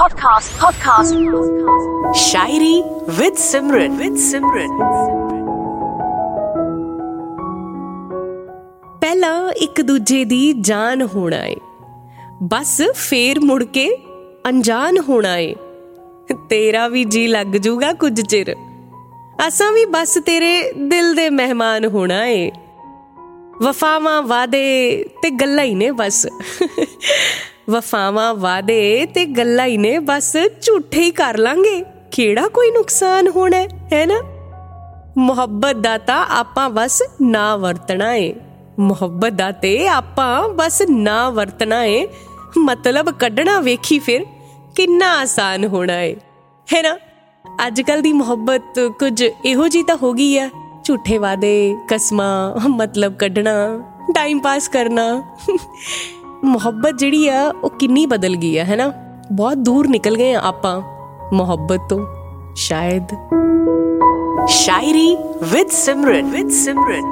podcast, podcast. Shayari with Simran with Simran ਪਹਿਲਾਂ ਇੱਕ ਦੂਜੇ ਦੀ ਜਾਨ ਹੋਣਾ ਏ ਬਸ ਫੇਰ ਮੁੜ ਕੇ ਅਣਜਾਨ ਹੋਣਾ ਏ ਤੇਰਾ ਵੀ ਜੀ ਲੱਗ ਜੂਗਾ ਕੁਝ ਚਿਰ ਅਸਾਂ ਵੀ ਬਸ ਤੇਰੇ ਦਿਲ ਦੇ ਮਹਿਮਾਨ ਹੋਣਾ ਏ ਵਫਾਵਾਂ ਵਾਦੇ ਤੇ ਗੱਲਾਂ ਹੀ ਨੇ ਬਸ ਵਫਾਵਾਂ ਵਾਦੇ ਤੇ ਗੱਲਾਂ ਹੀ ਨੇ ਬਸ ਝੂਠੇ ਹੀ ਕਰ ਲਾਂਗੇ। ਕਿਹੜਾ ਕੋਈ ਨੁਕਸਾਨ ਹੋਣਾ ਹੈ, ਹੈ ਨਾ? ਮੁਹੱਬਤ ਦਾ ਤਾਂ ਆਪਾਂ ਬਸ ਨਾ ਵਰਤਣਾ ਏ। ਮੁਹੱਬਤ ਦਾ ਤੇ ਆਪਾਂ ਬਸ ਨਾ ਵਰਤਣਾ ਏ। ਮਤਲਬ ਕੱਢਣਾ ਵੇਖੀ ਫਿਰ ਕਿੰਨਾ ਆਸਾਨ ਹੋਣਾ ਏ। ਹੈ ਨਾ? ਅੱਜ ਕੱਲ ਦੀ ਮੁਹੱਬਤ ਕੁਝ ਇਹੋ ਜੀ ਤਾਂ ਹੋ ਗਈ ਆ। ਝੂਠੇ ਵਾਦੇ ਕਸਮਾਂ ਮਤਲਬ ਕੱਢਣਾ ਟਾਈਮ ਪਾਸ ਕਰਨਾ। ਮੁਹੱਬਤ ਜਿਹੜੀ ਆ, ਉਹ ਕਿੰਨੀ ਬਦਲ ਗਈ ਆ, ਹੈਨਾ? ਬਹੁਤ ਦੂਰ ਨਿਕਲ ਗਏ ਆਪਾਂ ਮੁਹੱਬਤ ਤੋਂ, ਸ਼ਾਇਦ। ਸ਼ਾਇਰੀ ਵਿਦ ਸਿਮਰਨ ਵਿਦ ਸਿਮਰਨ।